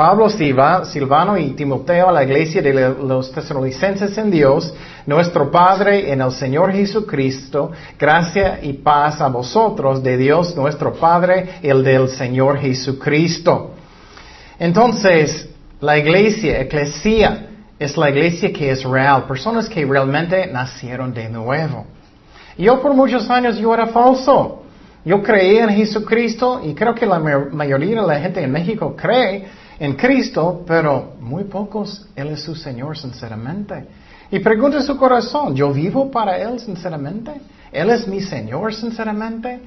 Pablo, Silva- Silvano y Timoteo a la iglesia de los tesalonicenses en Dios, nuestro Padre en el Señor Jesucristo, gracia y paz a vosotros de Dios nuestro Padre, el del Señor Jesucristo. Entonces, la iglesia, eclesia, es la iglesia que es real, personas que realmente nacieron de nuevo. Yo por muchos años yo era falso. Yo creía en Jesucristo y creo que la ma- mayoría de la gente en México cree en Cristo, pero muy pocos, Él es su Señor sinceramente. Y pregunta su corazón, ¿yo vivo para Él sinceramente? ¿Él es mi Señor sinceramente?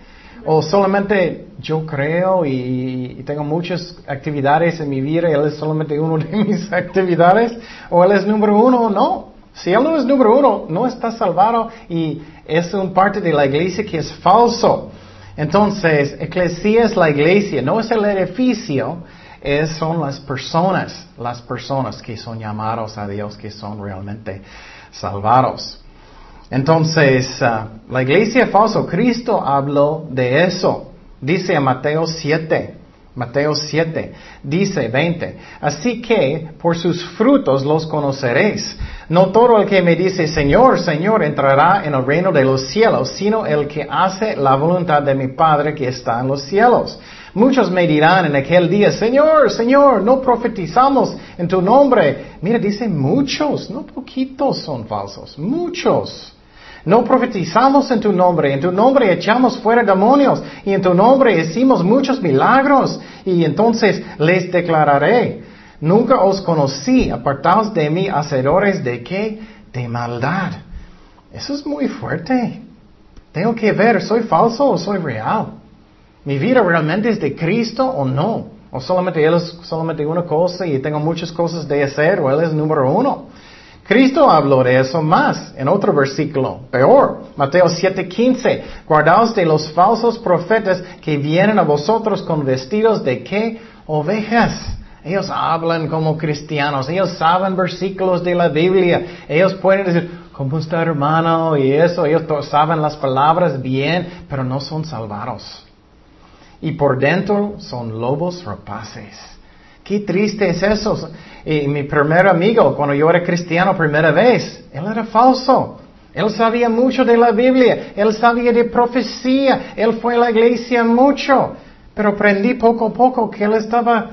¿O solamente yo creo y, tengo muchas actividades en mi vida y Él es solamente uno de mis actividades? ¿O Él es número uno o no? Si Él no es número uno, no está salvado y es un parte de la iglesia que es falso. Entonces, eclesia es la iglesia, no es el edificio, es, son las personas, las personas que son llamados a Dios, que son realmente salvados. Entonces, ah, la iglesia falso, Cristo habló de eso. Dice Mateo 7, Mateo 7, dice 20, así que por sus frutos los conoceréis. No todo el que me dice Señor, Señor entrará en el reino de los cielos, sino el que hace la voluntad de mi Padre que está en los cielos. Muchos me dirán en aquel día, Señor, Señor, no profetizamos en tu nombre. Mira, dice muchos, no poquitos son falsos, muchos. No profetizamos en tu nombre, en tu nombre echamos fuera demonios y en tu nombre hicimos muchos milagros y entonces les declararé, nunca os conocí, apartaos de mí, hacedores de qué? De maldad. Eso es muy fuerte. Tengo que ver, ¿soy falso o soy real? ¿Mi vida realmente es de Cristo o no? ¿O solamente Él es solamente una cosa y tengo muchas cosas de hacer o Él es número uno? Cristo habló de eso más en otro versículo, peor, Mateo 7:15, guardaos de los falsos profetas que vienen a vosotros con vestidos de qué? Ovejas. Ellos hablan como cristianos, ellos saben versículos de la Biblia, ellos pueden decir, ¿cómo está hermano? Y eso, ellos saben las palabras bien, pero no son salvados. Y por dentro son lobos rapaces. Qué triste es eso. Y mi primer amigo, cuando yo era cristiano primera vez, él era falso. Él sabía mucho de la Biblia, él sabía de profecía, él fue a la iglesia mucho, pero aprendí poco a poco que él estaba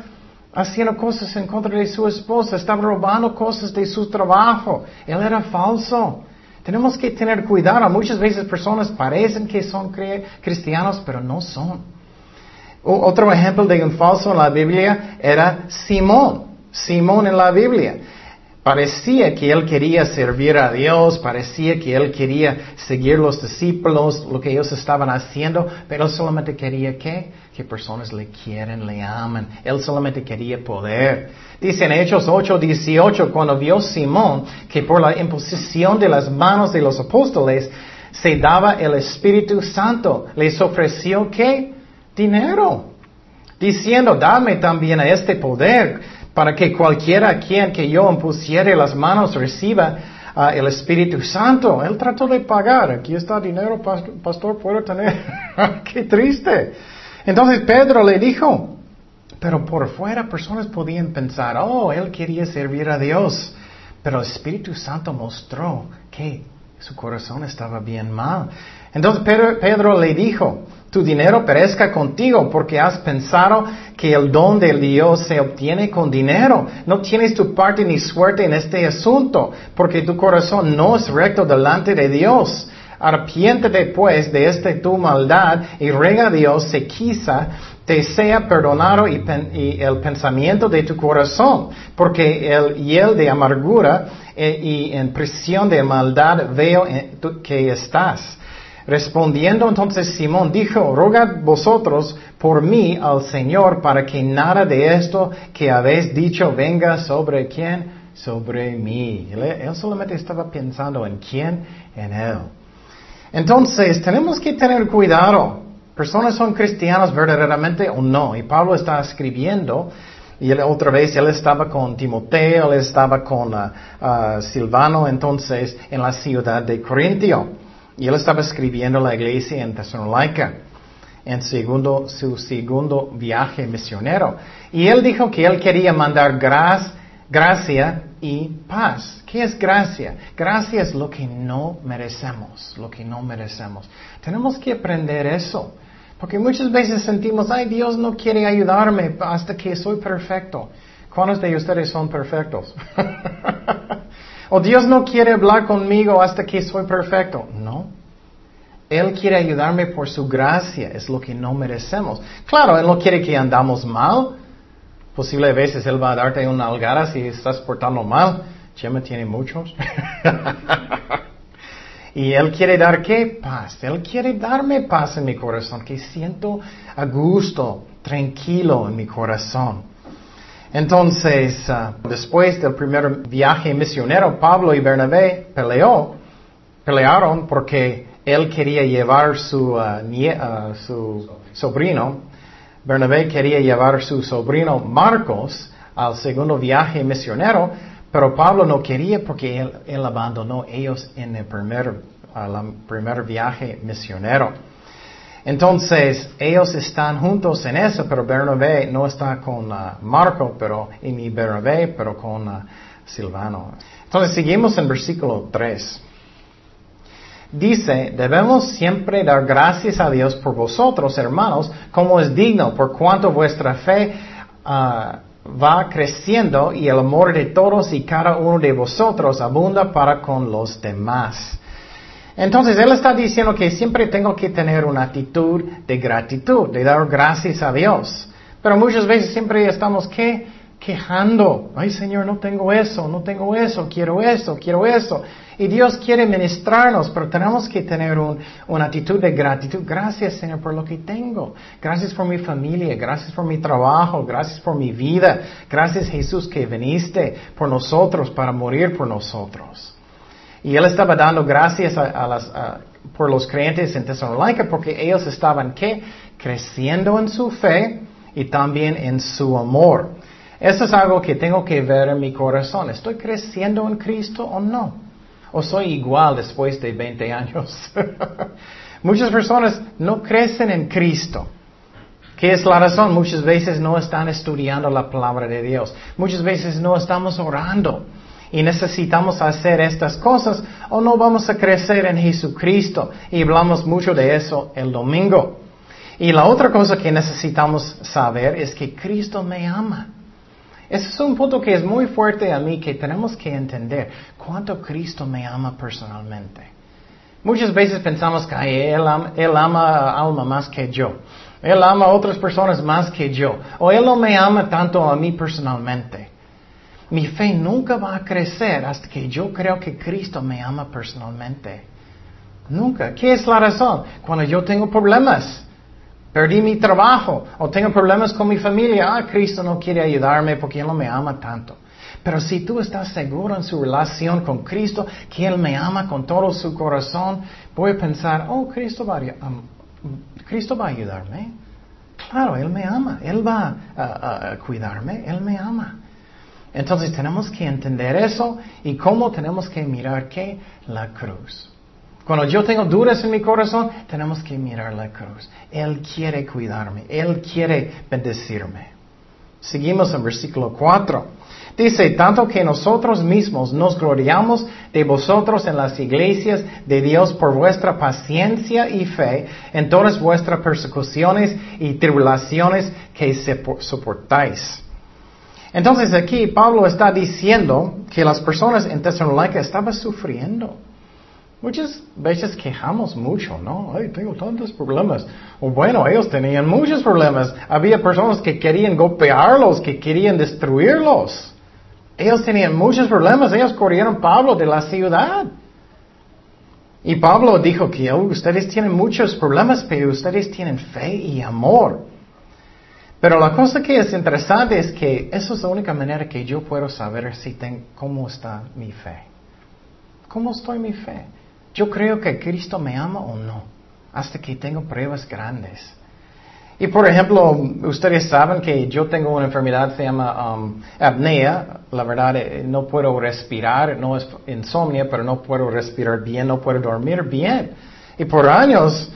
haciendo cosas en contra de su esposa, estaba robando cosas de su trabajo, él era falso. Tenemos que tener cuidado, muchas veces personas parecen que son cristianos, pero no son. Otro ejemplo de un falso en la Biblia era Simón. Simón en la Biblia. Parecía que él quería servir a Dios, parecía que él quería seguir los discípulos, lo que ellos estaban haciendo, pero él solamente quería que, que personas le quieren, le amen. Él solamente quería poder. Dice en Hechos 8, 18, cuando vio Simón que por la imposición de las manos de los apóstoles se daba el Espíritu Santo, les ofreció qué? Dinero diciendo, dame también este poder para que cualquiera quien que yo impusiere las manos reciba ah, el Espíritu Santo. Él trató de pagar. Aquí está dinero, pas- pastor, puedo tener. Qué triste. Entonces Pedro le dijo, pero por fuera personas podían pensar, oh, él quería servir a Dios. Pero el Espíritu Santo mostró que su corazón estaba bien mal. Entonces Pedro, Pedro le dijo, tu dinero perezca contigo porque has pensado que el don de Dios se obtiene con dinero. No tienes tu parte ni suerte en este asunto porque tu corazón no es recto delante de Dios. Arrepiéntete pues de esta tu maldad y rega a Dios se quizá te sea perdonado y, el pensamiento de tu corazón, porque el hiel de amargura eh, y en prisión de maldad veo en tu- que estás. Respondiendo entonces Simón dijo, rogad vosotros por mí al Señor para que nada de esto que habéis dicho venga sobre quién, sobre mí. Él solamente estaba pensando en quién, en él. Entonces, tenemos que tener cuidado. Personas son cristianas verdaderamente o no. Y Pablo está escribiendo, y él, otra vez él estaba con Timoteo, él estaba con ah, ah, Silvano, entonces, en la ciudad de Corintio. Y él estaba escribiendo la iglesia en Tesalónica. en segundo, su segundo viaje misionero. Y él dijo que él quería mandar gracia y paz. ¿Qué es gracia? Gracia es lo que no merecemos, lo que no merecemos. Tenemos que aprender eso. Porque muchas veces sentimos, ay, Dios no quiere ayudarme hasta que soy perfecto. ¿Cuántos de ustedes son perfectos? o Dios no quiere hablar conmigo hasta que soy perfecto. No. Él quiere ayudarme por su gracia, es lo que no merecemos. Claro, Él no quiere que andamos mal. Posible veces Él va a darte una algara si estás portando mal. Chema tiene muchos. y Él quiere dar qué? Paz. Él quiere darme paz en mi corazón, que siento a gusto, tranquilo en mi corazón. Entonces, ah, después del primer viaje misionero, Pablo y Bernabé peleó, pelearon porque él quería llevar su, uh, uh, su sobrino, Bernabé quería llevar su sobrino Marcos al segundo viaje misionero, pero Pablo no quería porque él, abandonó ellos en el primer, primer viaje misionero. Entonces, ellos están juntos en eso, pero Bernabé no está con uh, Marco, pero, y mi Bernabé, pero con Silvano. Entonces, seguimos en versículo 3. Dice, debemos siempre dar gracias a Dios por vosotros, hermanos, como es digno, por cuanto vuestra fe ah, va creciendo y el amor de todos y cada uno de vosotros abunda para con los demás. Entonces, Él está diciendo que siempre tengo que tener una actitud de gratitud, de dar gracias a Dios. Pero muchas veces siempre estamos, ¿qué? Quejando. Ay Señor, no tengo eso, no tengo eso, quiero eso, quiero eso. Y Dios quiere ministrarnos, pero tenemos que tener una actitud de gratitud. Gracias Señor por lo que tengo. Gracias por mi familia, gracias por mi trabajo, gracias por mi vida. Gracias Jesús que viniste por nosotros para morir por nosotros. Y Él estaba dando gracias a, por los creyentes en Tesalónica porque ellos estaban creciendo en su fe y también en su amor. Eso es algo que tengo que ver en mi corazón. ¿Estoy creciendo en Cristo o no? ¿O soy igual después de 20 años? Muchas personas no crecen en Cristo. ¿Qué es la razón? Muchas veces no están estudiando la palabra de Dios. Muchas veces no estamos orando. Y necesitamos hacer estas cosas o no vamos a crecer en Jesucristo. Y hablamos mucho de eso el domingo. Y la otra cosa que necesitamos saber es que Cristo me ama. Ese es un punto que es muy fuerte a mí que tenemos que entender. ¿Cuánto Cristo me ama personalmente? Muchas veces pensamos que él, ama, él a alma más que yo. Él ama a otras personas más que yo. O Él no me ama tanto a mí personalmente. Mi fe nunca va a crecer hasta que yo creo que Cristo me ama personalmente. Nunca. ¿Qué es la razón? Cuando yo tengo problemas. Perdí mi trabajo o tengo problemas con mi familia. Ah, Cristo no quiere ayudarme porque Él no me ama tanto. Pero si tú estás seguro en su relación con Cristo, que Él me ama con todo su corazón, voy a pensar, oh, Cristo va a, Cristo va a ayudarme. Claro, Él me ama. Él va a cuidarme. Él me ama. Entonces tenemos que entender eso y cómo tenemos que mirar que la cruz. Cuando yo tengo dudas en mi corazón, tenemos que mirar la cruz. Él quiere cuidarme, Él quiere bendecirme. Seguimos en versículo 4. Dice, tanto que nosotros mismos nos gloriamos de vosotros en las iglesias de Dios por vuestra paciencia y fe en todas vuestras persecuciones y tribulaciones que soportáis. Entonces aquí Pablo está diciendo que las personas en Tesalónica estaban sufriendo. Muchas veces quejamos mucho, ¿no? Ay, tengo tantos problemas. Bueno, ellos tenían muchos problemas. Había personas que querían golpearlos, que querían destruirlos. Ellos tenían muchos problemas. Ellos corrieron Pablo de la ciudad. Y Pablo dijo que oh, ustedes tienen muchos problemas, pero ustedes tienen fe y amor. Pero la cosa que es interesante es que esa es la única manera que yo puedo saber si tengo, cómo está mi fe. ¿Cómo estoy mi fe? Yo creo que Cristo me ama o no, hasta que tengo pruebas grandes. Y por ejemplo, ustedes saben que yo tengo una enfermedad se llama um, apnea. La verdad, eh, no puedo respirar, no es insomnia, pero no puedo respirar bien, no puedo dormir bien. Y por años,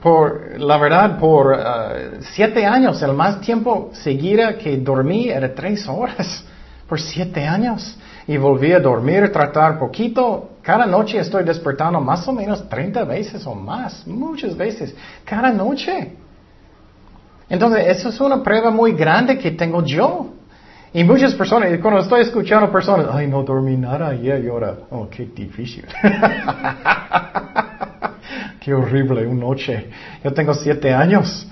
por, la verdad, por uh, siete años, el más tiempo seguida que dormí era tres horas. Por siete años. Y volví a dormir, tratar poquito. Cada noche estoy despertando más o menos 30 veces o más. Muchas veces. Cada noche. Entonces, eso es una prueba muy grande que tengo yo. Y muchas personas, cuando estoy escuchando personas, ay, no dormí nada ayer y ahora, oh, qué difícil. qué horrible, una noche. Yo tengo siete años.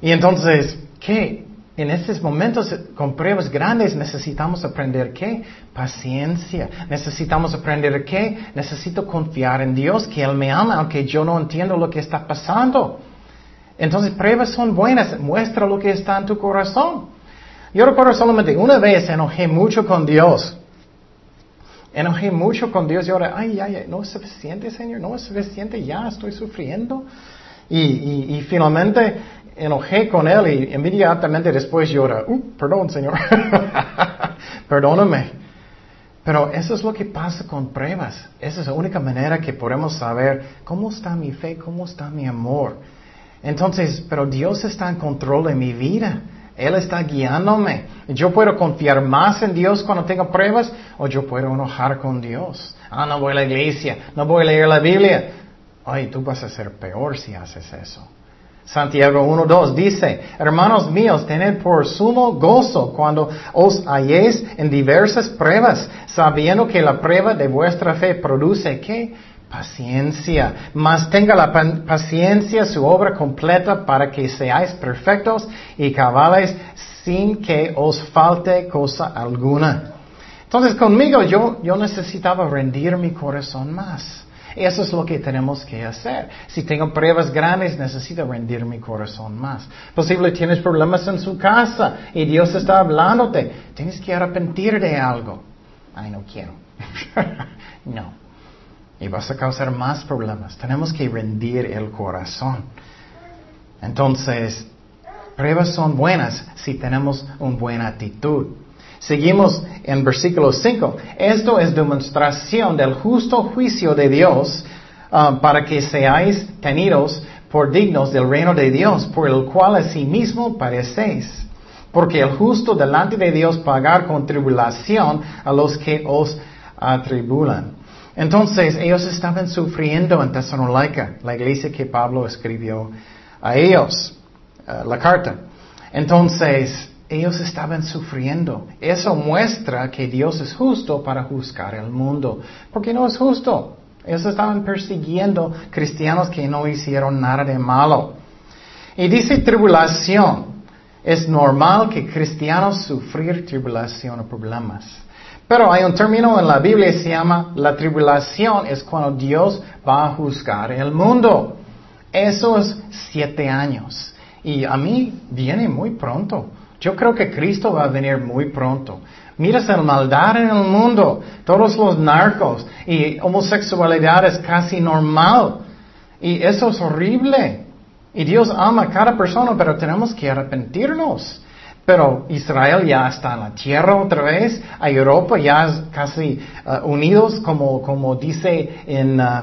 Y entonces, ¿qué? En estos momentos con pruebas grandes necesitamos aprender qué? Paciencia. Necesitamos aprender qué? Necesito confiar en Dios, que Él me ama, aunque yo no entiendo lo que está pasando. Entonces, pruebas son buenas. Muestra lo que está en tu corazón. Yo recuerdo solamente una vez enojé mucho con Dios. Enojé mucho con Dios y ahora, ay, ay, ay, no es suficiente, Señor, no es suficiente, ya estoy sufriendo. Y, y, finalmente enojé con Él y inmediatamente después llora, uh, perdón, Señor, perdóname. Pero eso es lo que pasa con pruebas. Esa es la única manera que podemos saber cómo está mi fe, cómo está mi amor. Entonces, pero Dios está en control de mi vida. Él está guiándome. Yo puedo confiar más en Dios cuando tengo pruebas o yo puedo enojar con Dios. Ah, no voy a la iglesia, no voy a leer la Biblia. Ay, tú vas a ser peor si haces eso. Santiago 1.2 dice, hermanos míos, tened por sumo gozo cuando os halléis en diversas pruebas, sabiendo que la prueba de vuestra fe produce ¿qué? Paciencia. Mas tenga la paciencia su obra completa para que seáis perfectos y cabales sin que os falte cosa alguna. Entonces conmigo yo, yo necesitaba rendir mi corazón más. Eso es lo que tenemos que hacer. Si tengo pruebas grandes, necesito rendir mi corazón más. Posible tienes problemas en su casa y Dios está hablándote. Tienes que arrepentir de algo. Ay, no quiero. no y vas a causar más problemas. Tenemos que rendir el corazón. Entonces, pruebas son buenas si tenemos una buena actitud. Seguimos en versículo 5. Esto es demostración del justo juicio de Dios uh, para que seáis tenidos por dignos del reino de Dios, por el cual asimismo parecéis. Porque el justo delante de Dios pagar con tribulación a los que os atribulan. Entonces ellos estaban sufriendo en Tesalónica, la iglesia que Pablo escribió a ellos, eh, la carta. Entonces ellos estaban sufriendo. Eso muestra que Dios es justo para juzgar el mundo, porque no es justo. Ellos estaban persiguiendo cristianos que no hicieron nada de malo. Y dice tribulación. Es normal que cristianos sufrir tribulación o problemas. Pero hay un término en la Biblia que se llama la tribulación, es cuando Dios va a juzgar el mundo. Eso es siete años. Y a mí viene muy pronto. Yo creo que Cristo va a venir muy pronto. Mira la maldad en el mundo, todos los narcos y homosexualidad es casi normal. Y eso es horrible. Y Dios ama a cada persona, pero tenemos que arrepentirnos. Pero Israel ya está en la tierra otra vez, a Europa ya casi uh, unidos como, como dice en, uh,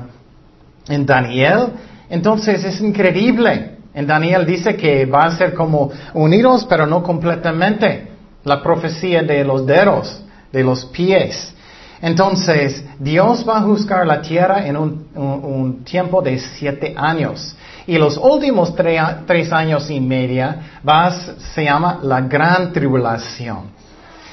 en Daniel. Entonces es increíble. En Daniel dice que va a ser como unidos, pero no completamente. La profecía de los dedos, de los pies. Entonces, Dios va a juzgar la tierra en un, tiempo de siete años. Y los últimos tres años y media se llama la gran tribulación.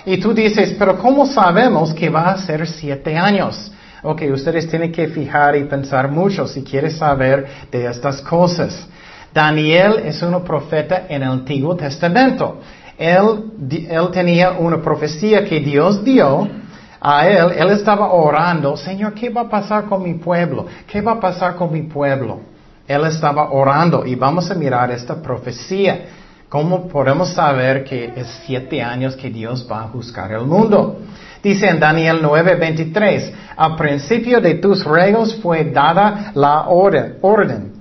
Y tú dices, pero ¿cómo sabemos que va a ser siete años? Ok, ustedes tienen que fijar y pensar mucho si quieres saber de estas cosas. Daniel es un profeta en el Antiguo Testamento. Él, él tenía una profecía que Dios dio a él. Él estaba orando, Señor, ¿qué va a pasar con mi pueblo? ¿Qué va a pasar con mi pueblo? Él estaba orando y vamos a mirar esta profecía. ¿Cómo podemos saber que es siete años que Dios va a juzgar el mundo? Dice en Daniel 9:23, al principio de tus regos fue dada la orden,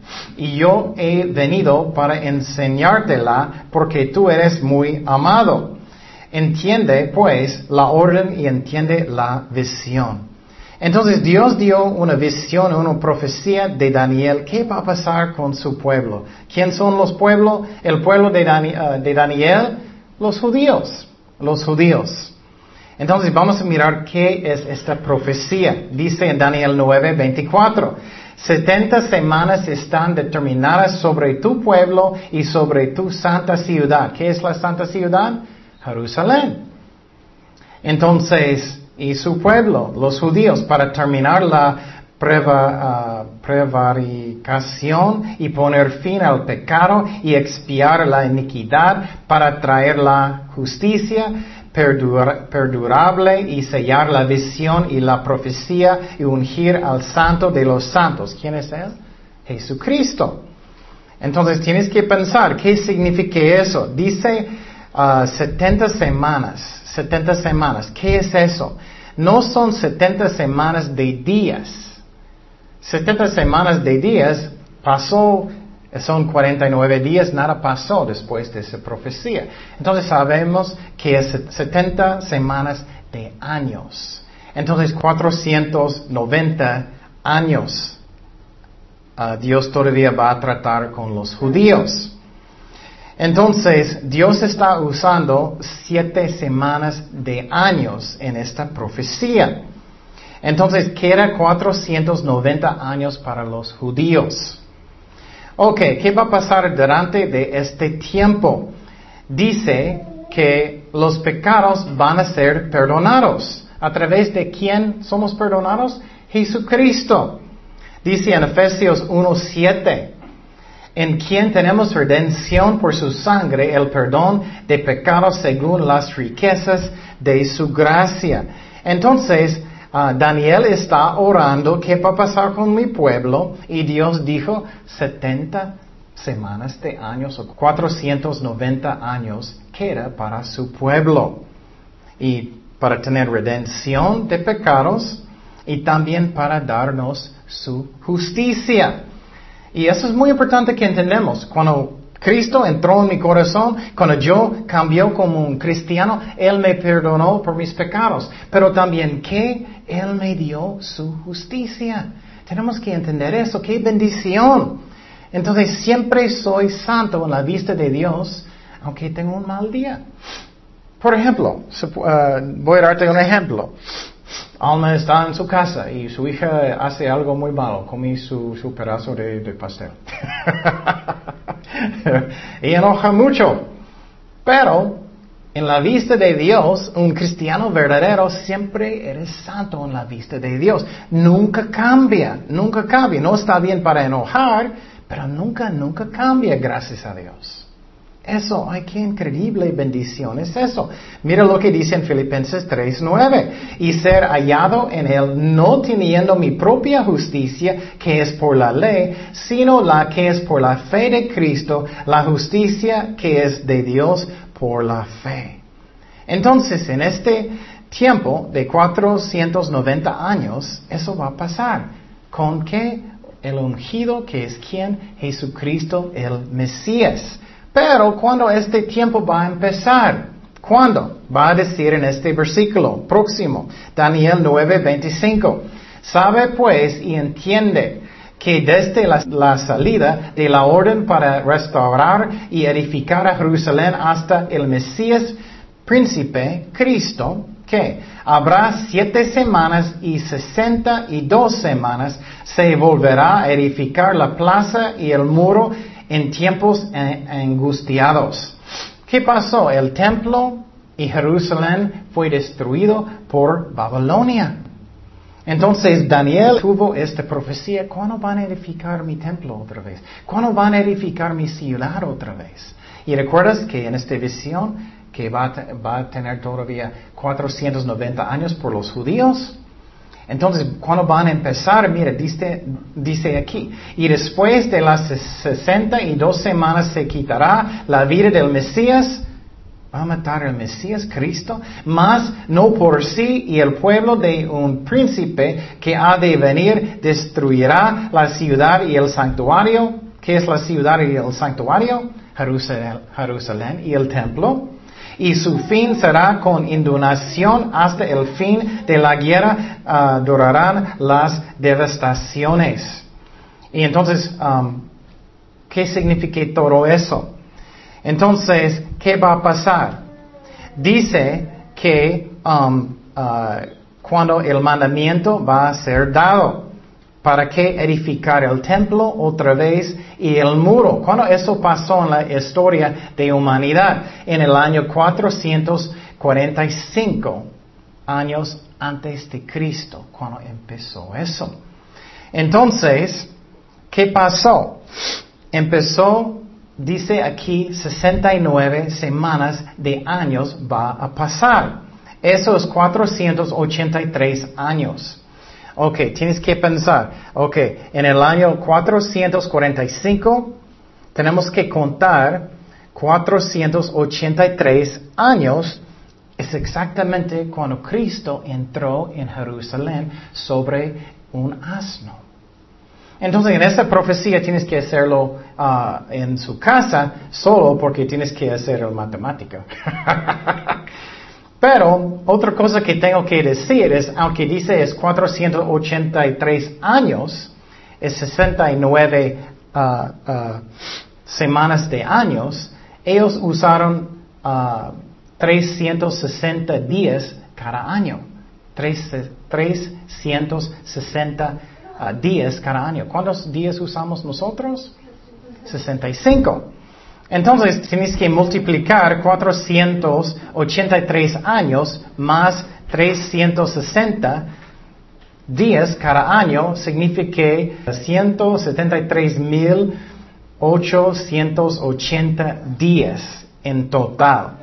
y yo he venido para enseñártela porque tú eres muy amado. Entiende pues la orden y entiende la visión. Entonces Dios dio una visión, una profecía de Daniel. ¿Qué va a pasar con su pueblo? ¿Quién son los pueblos? El pueblo de, uh, de Daniel, los judíos. Los judíos. Entonces vamos a mirar qué es esta profecía. Dice en Daniel 9, 24. 70 semanas están determinadas sobre tu pueblo y sobre tu santa ciudad. ¿Qué es la santa ciudad? Jerusalén. Entonces, y su pueblo, los judíos, para terminar la ah, prevaricación y poner fin al pecado y expiar la iniquidad para traer la justicia perdurable y sellar la visión y la profecía y ungir al santo de los santos. ¿Quién es él? Jesucristo. Entonces tienes que pensar, ¿qué significa eso? Dice 70 ah, semanas. 70 semanas. ¿Qué es eso? No son 70 semanas de días. 70 semanas de días pasó, son 49 días, nada pasó después de esa profecía. Entonces sabemos que es 70 semanas de años. Entonces 490 años. Ah, Dios todavía va a tratar con los judíos. Entonces, Dios está usando siete semanas de años en esta profecía. Entonces, queda 490 años para los judíos. Ok, ¿qué va a pasar durante de este tiempo? Dice que los pecados van a ser perdonados. ¿A través de quién somos perdonados? Jesucristo. Dice en Efesios 1.7 en quien tenemos redención por su sangre, el perdón de pecados según las riquezas de su gracia. Entonces, ah, Daniel está orando, ¿qué va a pasar con mi pueblo? Y Dios dijo, 70 semanas de años o 490 años queda para su pueblo. Y para tener redención de pecados y también para darnos su justicia. Y eso es muy importante que entendemos. Cuando Cristo entró en mi corazón, cuando yo cambió como un cristiano, Él me perdonó por mis pecados. Pero también que Él me dio su justicia. Tenemos que entender eso. ¡Qué bendición! Entonces siempre soy santo en la vista de Dios, aunque tengo un mal día. Por ejemplo, uh, voy a darte un ejemplo. Alma está en su casa y su hija hace algo muy malo, comí su, su pedazo de, de pastel. y enoja mucho. Pero en la vista de Dios, un cristiano verdadero siempre eres santo en la vista de Dios. Nunca cambia, nunca cambia. No está bien para enojar, pero nunca, nunca cambia, gracias a Dios. Eso, ay, qué increíble bendición es eso. Mira lo que dice en Filipenses 3:9. Y ser hallado en él, no teniendo mi propia justicia, que es por la ley, sino la que es por la fe de Cristo, la justicia que es de Dios por la fe. Entonces, en este tiempo de 490 años, eso va a pasar. ¿Con qué? El ungido, que es quien? Jesucristo, el Mesías. Pero cuando este tiempo va a empezar, ¿cuándo? Va a decir en este versículo próximo, Daniel 9:25. Sabe pues y entiende que desde la, la, salida de la orden para restaurar y edificar a Jerusalén hasta el Mesías príncipe Cristo, que habrá siete semanas y sesenta y dos semanas, se volverá a edificar la plaza y el muro en tiempos angustiados. ¿Qué pasó? El templo y Jerusalén fue destruido por Babilonia. Entonces Daniel tuvo esta profecía, ¿cuándo van a edificar mi templo otra vez? ¿Cuándo van a edificar mi ciudad otra vez? Y recuerdas que en esta visión que va va a tener todavía 490 años por los judíos, entonces, cuando van a empezar, mire, dice, dice aquí, y después de las sesenta y dos semanas se quitará la vida del Mesías, va a matar el Mesías Cristo, más no por sí y el pueblo de un príncipe que ha de venir destruirá la ciudad y el santuario. ¿Qué es la ciudad y el santuario? Jerusalén y el templo y su fin será con inundación hasta el fin de la guerra ah, durarán las devastaciones. Y entonces, um, ¿qué significa todo eso? Entonces, ¿qué va a pasar? Dice que um, uh, cuando el mandamiento va a ser dado. ¿Para qué edificar el templo otra vez y el muro? Cuando eso pasó en la historia de humanidad, en el año 445 años antes de Cristo, cuando empezó eso. Entonces, ¿qué pasó? Empezó, dice aquí, 69 semanas de años va a pasar. Eso es 483 años. Ok, tienes que pensar. Ok, en el año 445 tenemos que contar 483 años. Es exactamente cuando Cristo entró en Jerusalén sobre un asno. Entonces, en esa profecía tienes que hacerlo ah, en su casa solo porque tienes que hacer el matemática. Pero otra cosa que tengo que decir es, aunque dice es 483 años, es 69 uh, uh, semanas de años, ellos usaron 360 uh, días cada año. 360 días cada año. ¿Cuántos días usamos nosotros? 65. Entonces tienes que multiplicar 483 años más 360 días cada año, significa 173.880 días en total.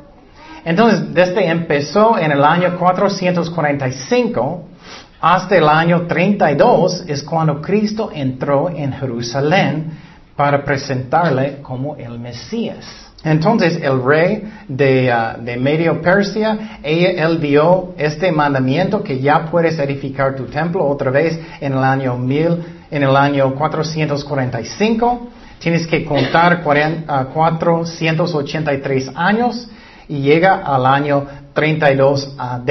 Entonces, desde empezó en el año 445 hasta el año 32 es cuando Cristo entró en Jerusalén para presentarle como el Mesías. Entonces el rey de, uh, de Medio Persia, él dio este mandamiento que ya puedes edificar tu templo otra vez en el año mil, en el año 445. Tienes que contar 483 uh, años y llega al año 32 AD.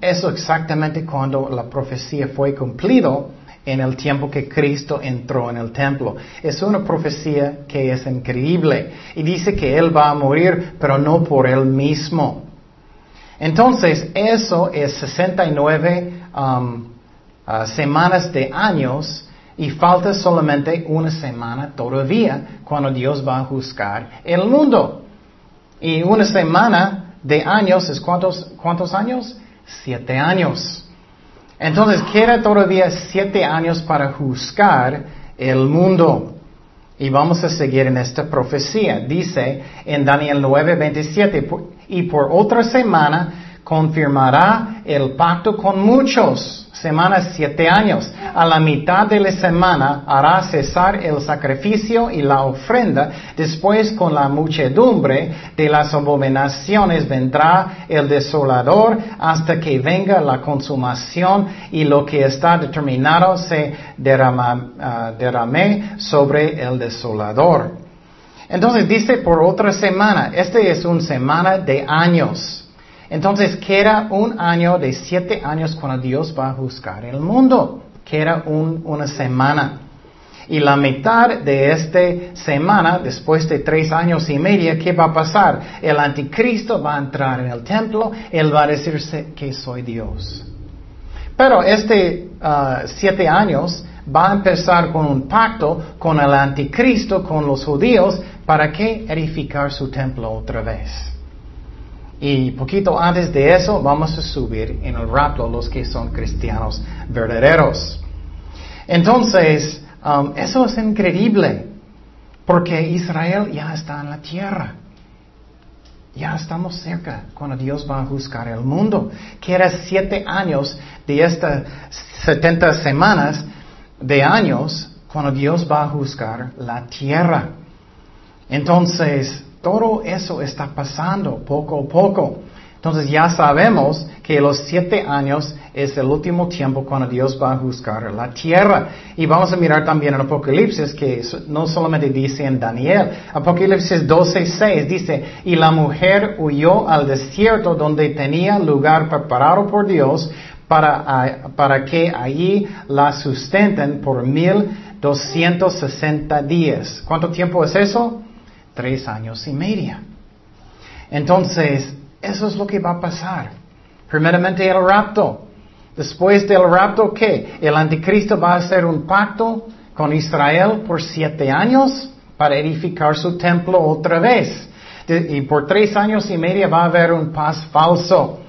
Eso exactamente cuando la profecía fue cumplido en el tiempo que Cristo entró en el templo. Es una profecía que es increíble y dice que Él va a morir, pero no por Él mismo. Entonces, eso es 69 um, uh, semanas de años y falta solamente una semana todavía cuando Dios va a juzgar el mundo. Y una semana de años es cuántos, cuántos años? Siete años. Entonces queda todavía siete años para juzgar el mundo. Y vamos a seguir en esta profecía. Dice en Daniel 9:27, y por otra semana confirmará el pacto con muchos semanas siete años. A la mitad de la semana hará cesar el sacrificio y la ofrenda. Después con la muchedumbre de las abominaciones vendrá el desolador hasta que venga la consumación y lo que está determinado se ah, derrame sobre el desolador. Entonces dice por otra semana, este es una semana de años. Entonces queda un año de siete años cuando Dios va a juzgar el mundo. Queda una semana. Y la mitad de esta semana, después de tres años y medio, ¿qué va a pasar? El anticristo va a entrar en el templo, él va a decirse que soy Dios. Pero este uh, siete años va a empezar con un pacto con el anticristo, con los judíos, para que edificar su templo otra vez. Y poquito antes de eso vamos a subir en el rapto los que son cristianos verdaderos. Entonces, um, eso es increíble, porque Israel ya está en la tierra. Ya estamos cerca cuando Dios va a juzgar el mundo. Queda siete años de estas setenta semanas de años cuando Dios va a juzgar la tierra. Entonces, todo eso está pasando poco a poco. Entonces ya sabemos que los siete años es el último tiempo cuando Dios va a juzgar la tierra. Y vamos a mirar también en Apocalipsis que no solamente dice en Daniel, Apocalipsis 12, 6 dice, y la mujer huyó al desierto donde tenía lugar preparado por Dios para, para que allí la sustenten por mil doscientos sesenta días. ¿Cuánto tiempo es eso? Tres años y media. Entonces, eso es lo que va a pasar. Primeramente el rapto. Después del rapto, ¿qué? El anticristo va a hacer un pacto con Israel por siete años para edificar su templo otra vez. y por tres años y medio va a haber un paz falso.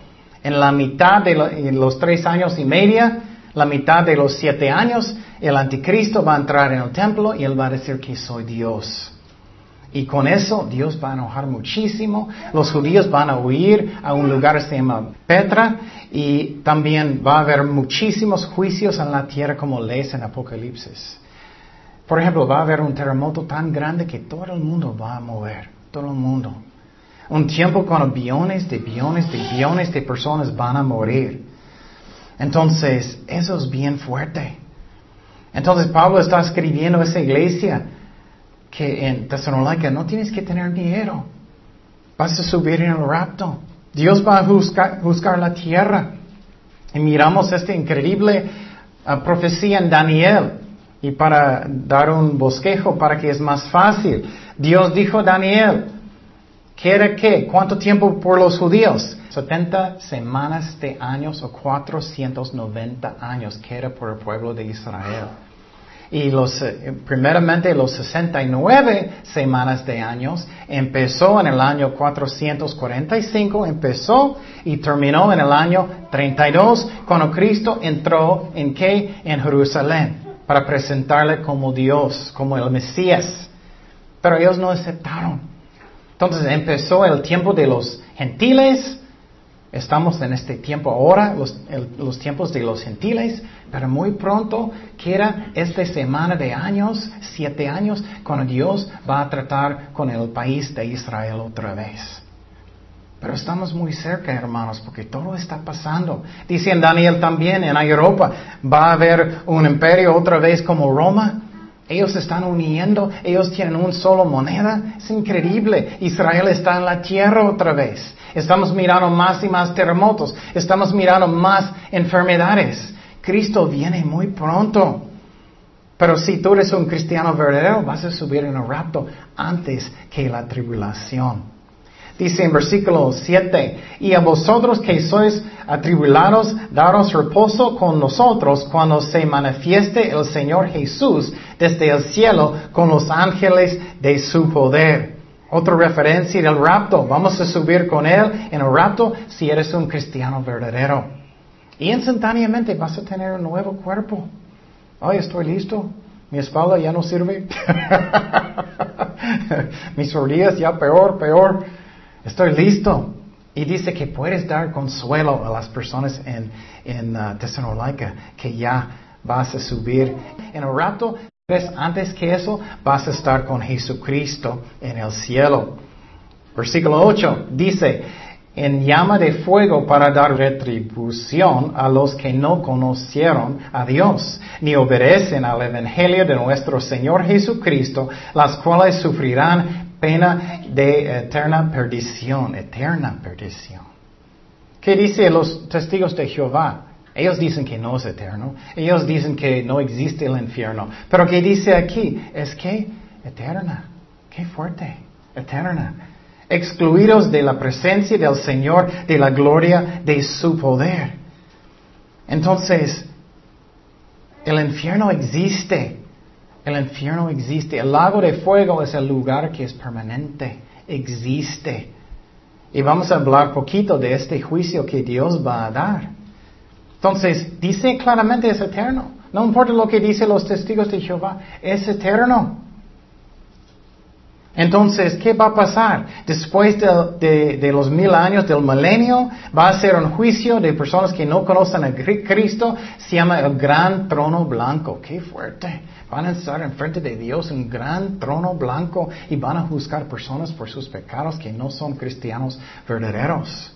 En la mitad de los tres años y media, la mitad de los siete años, el anticristo va a entrar en el templo y él va a decir que soy Dios. Y con eso Dios va a enojar muchísimo. Los judíos van a huir a un lugar que se llama Petra y también va a haber muchísimos juicios en la tierra como lees en Apocalipsis. Por ejemplo, va a haber un terremoto tan grande que todo el mundo va a mover, todo el mundo. Un tiempo cuando billones de billones de billones de personas van a morir. Entonces, eso es bien fuerte. Entonces Pablo está escribiendo a esa iglesia que en Tesalónica no tienes que tener miedo. Vas a subir en el rapto. Dios va a juzgar, la tierra. Y miramos esta increíble ah, profecía en Daniel. Y para dar un bosquejo para que es más fácil. Dios dijo a Daniel, ¿qué era qué? ¿Cuánto tiempo por los judíos? 70 semanas de años o 490 años que era por el pueblo de Israel. Y los, eh, primeramente los 69 semanas de años empezó en el año 445, empezó y terminó en el año 32, cuando Cristo entró en qué? En Jerusalén, para presentarle como Dios, como el Mesías. Pero ellos no aceptaron. Entonces empezó el tiempo de los gentiles, Estamos en este tiempo ahora, los, tiempos de los gentiles, pero muy pronto queda esta semana de años, siete años, cuando Dios va a tratar con el país de Israel otra vez. Pero estamos muy cerca, hermanos, porque todo está pasando. Dice en Daniel también, en Europa, va a haber un imperio otra vez como Roma. Ellos están uniendo, ellos tienen un solo moneda. Es increíble. Israel está en la tierra otra vez. Estamos mirando más y más terremotos. Estamos mirando más enfermedades. Cristo viene muy pronto. Pero si tú eres un cristiano verdadero, vas a subir en el rapto antes que la tribulación. Dice en versículo 7, y a vosotros que sois atribulados, daros reposo con nosotros cuando se manifieste el Señor Jesús desde el cielo con los ángeles de su poder. Otra referencia del rapto. Vamos a subir con Él en el rapto si eres un cristiano verdadero. Y instantáneamente vas a tener un nuevo cuerpo. Ay, estoy listo. Mi espalda ya no sirve. Mis rodillas ya peor, peor. Estoy listo. Y dice que puedes dar consuelo a las personas en, en uh, que ya vas a subir en el rapto. Antes que eso, vas a estar con Jesucristo en el cielo. Versículo 8 dice, en llama de fuego para dar retribución a los que no conocieron a Dios, ni obedecen al Evangelio de nuestro Señor Jesucristo, las cuales sufrirán pena de eterna perdición, eterna perdición. ¿Qué dice los testigos de Jehová? Ellos dicen que no es eterno. Ellos dicen que no existe el infierno. Pero ¿qué dice aquí? Es que eterna. Qué fuerte. Eterna. Excluidos de la presencia del Señor, de la gloria de su poder. Entonces, el infierno existe. El infierno existe. El lago de fuego es el lugar que es permanente. Existe. Y vamos a hablar poquito de este juicio que Dios va a dar. Entonces, dice claramente es eterno. No importa lo que dicen los testigos de Jehová, es eterno. Entonces, ¿qué va a pasar? Después de, los mil años del milenio, va a ser un juicio de personas que no conocen a Cristo, se llama el gran trono blanco. ¡Qué fuerte! Van a estar enfrente de Dios un gran trono blanco y van a juzgar personas por sus pecados que no son cristianos verdaderos.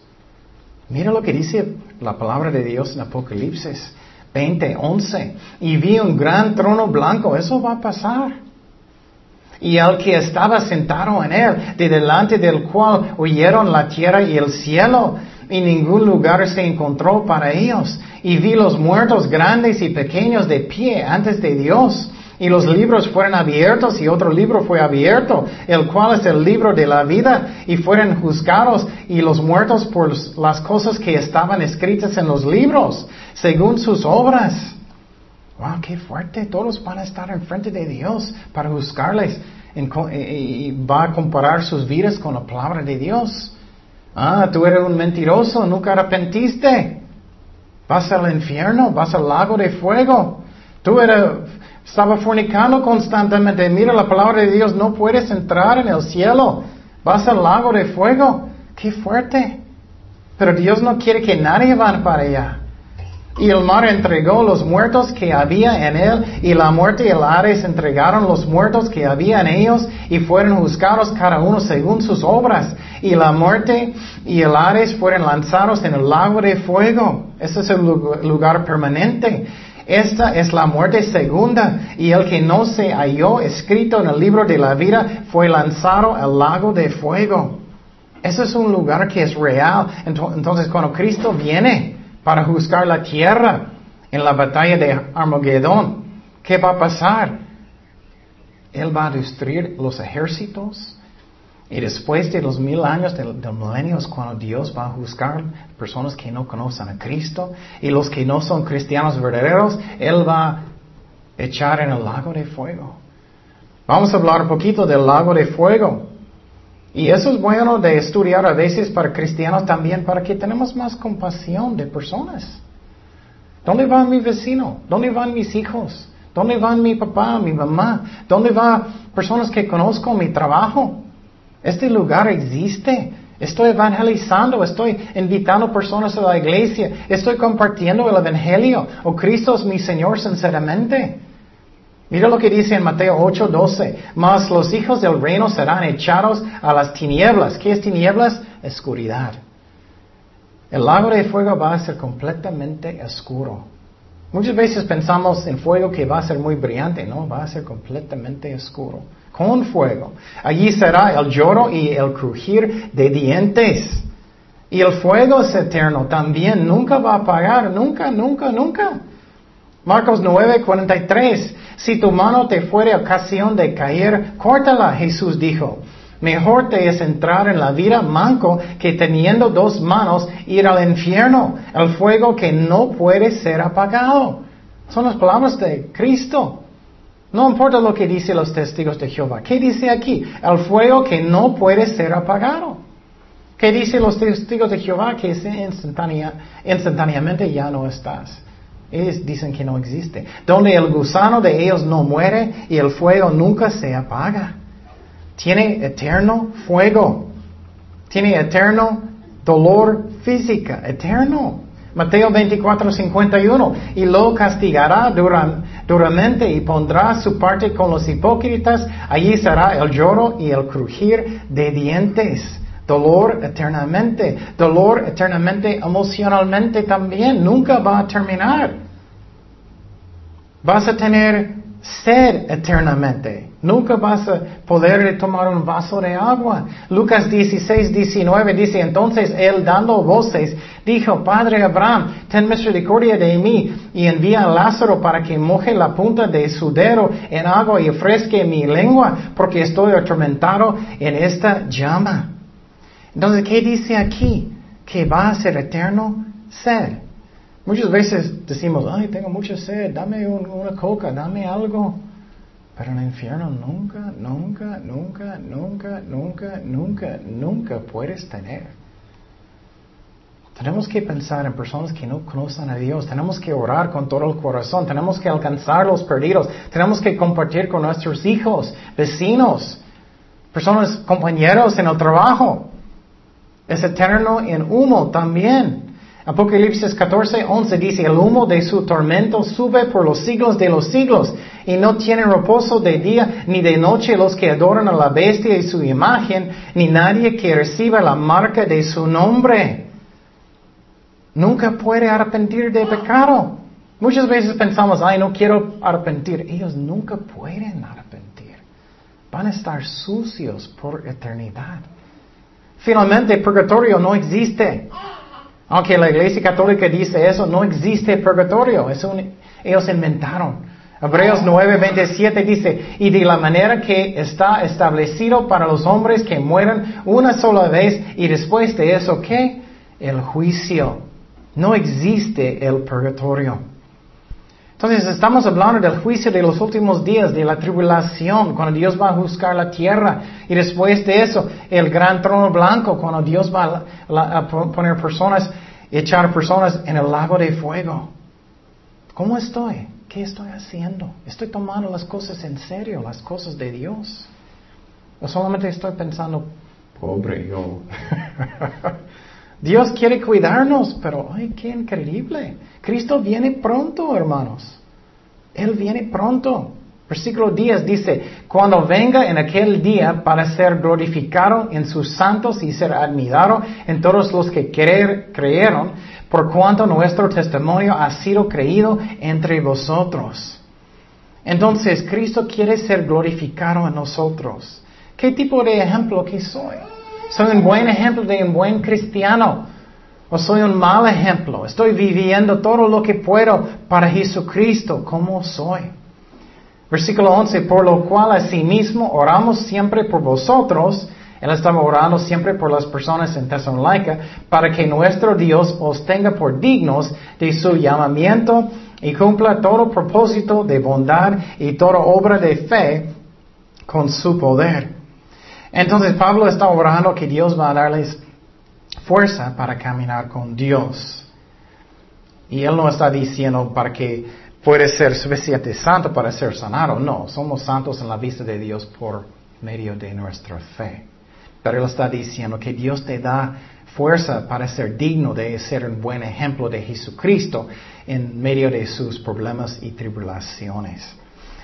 Mira lo que dice la palabra de Dios en Apocalipsis 20, 11. Y vi un gran trono blanco. Eso va a pasar. Y el que estaba sentado en él, de delante del cual huyeron la tierra y el cielo, y ningún lugar se encontró para ellos. Y vi los muertos grandes y pequeños de pie antes de Dios y los libros fueron abiertos y otro libro fue abierto, el cual es el libro de la vida, y fueron juzgados y los muertos por las cosas que estaban escritas en los libros, según sus obras. Wow, qué fuerte. Todos van a estar enfrente de Dios para juzgarles y va a comparar sus vidas con la palabra de Dios. Ah, tú eres un mentiroso, nunca arrepentiste. Vas al infierno, vas al lago de fuego. Tú eres estaba fornicando constantemente. Mira la palabra de Dios, no puedes entrar en el cielo. Vas al lago de fuego. Qué fuerte. Pero Dios no quiere que nadie vaya para allá. Y el mar entregó los muertos que había en él, y la muerte y el Ares entregaron los muertos que había en ellos, y fueron juzgados cada uno según sus obras. Y la muerte y el Ares fueron lanzados en el lago de fuego. Ese es el lugar permanente. Esta es la muerte segunda, y el que no se halló escrito en el libro de la vida fue lanzado al lago de fuego. Ese es un lugar que es real. Entonces, cuando Cristo viene para juzgar la tierra en la batalla de Armagedón, ¿qué va a pasar? Él va a destruir los ejércitos, y después de los mil años del, milenio es cuando Dios va a juzgar personas que no conocen a Cristo y los que no son cristianos verdaderos, Él va a echar en el lago de fuego. Vamos a hablar un poquito del lago de fuego. Y eso es bueno de estudiar a veces para cristianos también, para que tenemos más compasión de personas. ¿Dónde va mi vecino? ¿Dónde van mis hijos? ¿Dónde van mi papá, mi mamá? ¿Dónde van personas que conozco mi trabajo? Este lugar existe. Estoy evangelizando, estoy invitando personas a la iglesia, estoy compartiendo el evangelio. O oh, Cristo es mi Señor sinceramente. Mira lo que dice en Mateo 8:12. Mas los hijos del reino serán echados a las tinieblas. ¿Qué es tinieblas? Oscuridad. El lago de fuego va a ser completamente oscuro. Muchas veces pensamos en fuego que va a ser muy brillante, no, va a ser completamente oscuro con fuego. Allí será el lloro y el crujir de dientes. Y el fuego es eterno también, nunca va a apagar, nunca, nunca, nunca. Marcos 9, 43. Si tu mano te fuere ocasión de caer, córtala, Jesús dijo. Mejor te es entrar en la vida manco que teniendo dos manos ir al infierno, el fuego que no puede ser apagado. Son las palabras de Cristo. No importa lo que dicen los testigos de Jehová. ¿Qué dice aquí? El fuego que no puede ser apagado. ¿Qué dicen los testigos de Jehová? Que instantáneamente ya no estás. Ellos dicen que no existe. Donde el gusano de ellos no muere y el fuego nunca se apaga. Tiene eterno fuego. Tiene eterno dolor física. Eterno. Mateo 24, 51. Y lo castigará duramente y pondrá su parte con los hipócritas. Allí será el lloro y el crujir de dientes. Dolor eternamente. Dolor eternamente emocionalmente también. Nunca va a terminar. Vas a tener sed eternamente. Nunca vas a poder tomar un vaso de agua. Lucas 16, 19 dice, entonces él dando voces, dijo, Padre Abraham, ten misericordia de mí y envía a Lázaro para que moje la punta de su dedo en agua y ofrezca mi lengua, porque estoy atormentado en esta llama. Entonces, ¿qué dice aquí? Que va a ser eterno sed. Muchas veces decimos, ay, tengo mucha sed, dame una coca, dame algo. Pero en el infierno nunca, nunca, nunca, nunca, nunca, nunca, nunca puedes tener. Tenemos que pensar en personas que no conocen a Dios. Tenemos que orar con todo el corazón. Tenemos que alcanzar los perdidos. Tenemos que compartir con nuestros hijos, vecinos, personas, compañeros en el trabajo. Es eterno en humo también. Apocalipsis 14, 11 dice, el humo de su tormento sube por los siglos de los siglos y no tienen reposo de día ni de noche los que adoran a la bestia y su imagen, ni nadie que reciba la marca de su nombre. nunca puede arrepentir de pecado. Muchas veces pensamos, ay, no quiero arrepentir. Ellos nunca pueden arrepentir. Van a estar sucios por eternidad. Finalmente, purgatorio no existe. Aunque la Iglesia Católica dice eso, no existe purgatorio. ellos inventaron. Hebreos 9:27 dice, y de la manera que está establecido para los hombres que mueran una sola vez y después de eso, ¿qué? El juicio. No existe el purgatorio. Entonces estamos hablando del juicio de los últimos días, de la tribulación, cuando Dios va a juzgar la tierra. Y después de eso, el gran trono blanco, cuando Dios va a, poner personas, echar personas en el lago de fuego. ¿Cómo estoy? ¿Qué estoy haciendo? ¿Estoy tomando las cosas en serio, las cosas de Dios? ¿O solamente estoy pensando, pobre yo? Dios quiere cuidarnos, pero ¡ay, qué increíble! Cristo viene pronto, hermanos. Él viene pronto. Versículo 10 dice, cuando venga en aquel día para ser glorificado en sus santos y ser admirado en todos los que creyeron, por cuanto nuestro testimonio ha sido creído entre vosotros. Entonces, Cristo quiere ser glorificado en nosotros. ¿Qué tipo de ejemplo que soy? ¿Soy un buen ejemplo de un buen cristiano? ¿O soy un mal ejemplo? Estoy viviendo todo lo que puedo para Jesucristo. ¿Cómo soy? Versículo 11, por lo cual asimismo oramos siempre por vosotros él estaba orando siempre por las personas en Tesalónica para que nuestro Dios os tenga por dignos de su llamamiento y cumpla todo propósito de bondad y toda obra de fe con su poder. Entonces Pablo está orando que Dios va a darles fuerza para caminar con Dios. Y él no está diciendo para que puede ser suficiente santo para ser sanado. No, somos santos en la vista de Dios por medio de nuestra fe. Pero Él está diciendo que Dios te da fuerza para ser digno de ser un buen ejemplo de Jesucristo en medio de sus problemas y tribulaciones.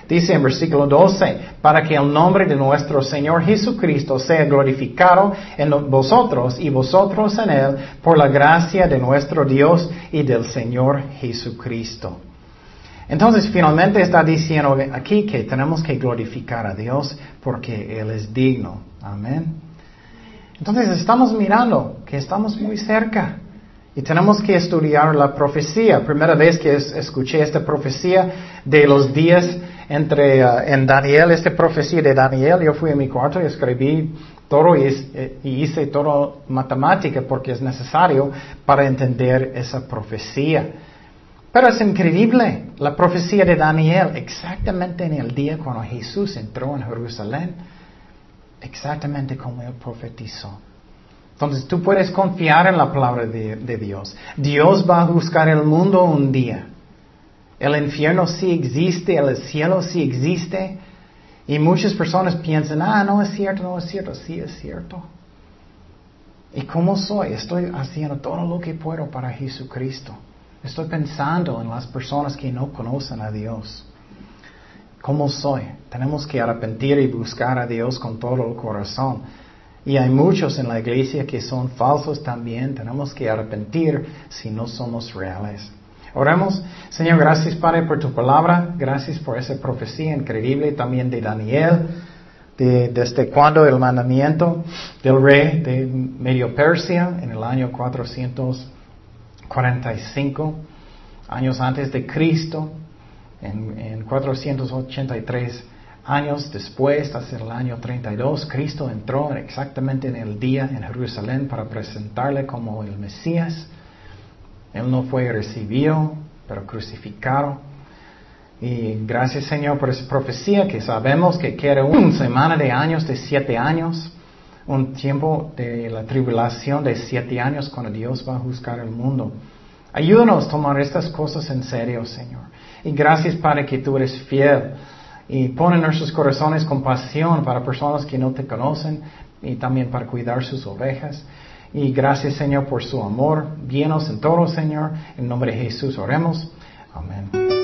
Dice en versículo 12, para que el nombre de nuestro Señor Jesucristo sea glorificado en vosotros y vosotros en Él por la gracia de nuestro Dios y del Señor Jesucristo. Entonces finalmente está diciendo aquí que tenemos que glorificar a Dios porque Él es digno. Amén. Entonces estamos mirando que estamos muy cerca y tenemos que estudiar la profecía. Primera vez que escuché esta profecía de los días entre uh, en Daniel, esta profecía de Daniel, yo fui a mi cuarto y escribí todo y, y hice todo matemática porque es necesario para entender esa profecía. Pero es increíble la profecía de Daniel exactamente en el día cuando Jesús entró en Jerusalén exactamente como Él profetizó. Entonces tú puedes confiar en la palabra de, Dios. Dios va a buscar el mundo un día. El infierno sí existe, el cielo sí existe. Y muchas personas piensan, ah, no es cierto, no es cierto, sí es cierto. ¿Y cómo soy? Estoy haciendo todo lo que puedo para Jesucristo. Estoy pensando en las personas que no conocen a Dios. ¿Cómo soy? Tenemos que arrepentir y buscar a Dios con todo el corazón. Y hay muchos en la iglesia que son falsos también. Tenemos que arrepentir si no somos reales. Oremos. Señor, gracias Padre por tu palabra. Gracias por esa profecía increíble también de Daniel. De, desde cuando el mandamiento del rey de Medio Persia en el año 445, años antes de Cristo, en, 483 años después, hasta el año 32, Cristo entró exactamente en el día en Jerusalén para presentarle como el Mesías. Él no fue recibido, pero crucificado. Y gracias Señor por esa profecía que sabemos que quiere una semana de años, de siete años, un tiempo de la tribulación de siete años cuando Dios va a juzgar el mundo. Ayúdanos a tomar estas cosas en serio, Señor. Y gracias, Padre, que tú eres fiel. Y pon en nuestros corazones compasión para personas que no te conocen y también para cuidar sus ovejas. Y gracias, Señor, por su amor. Bienos en todo, Señor. En nombre de Jesús oremos. Amén.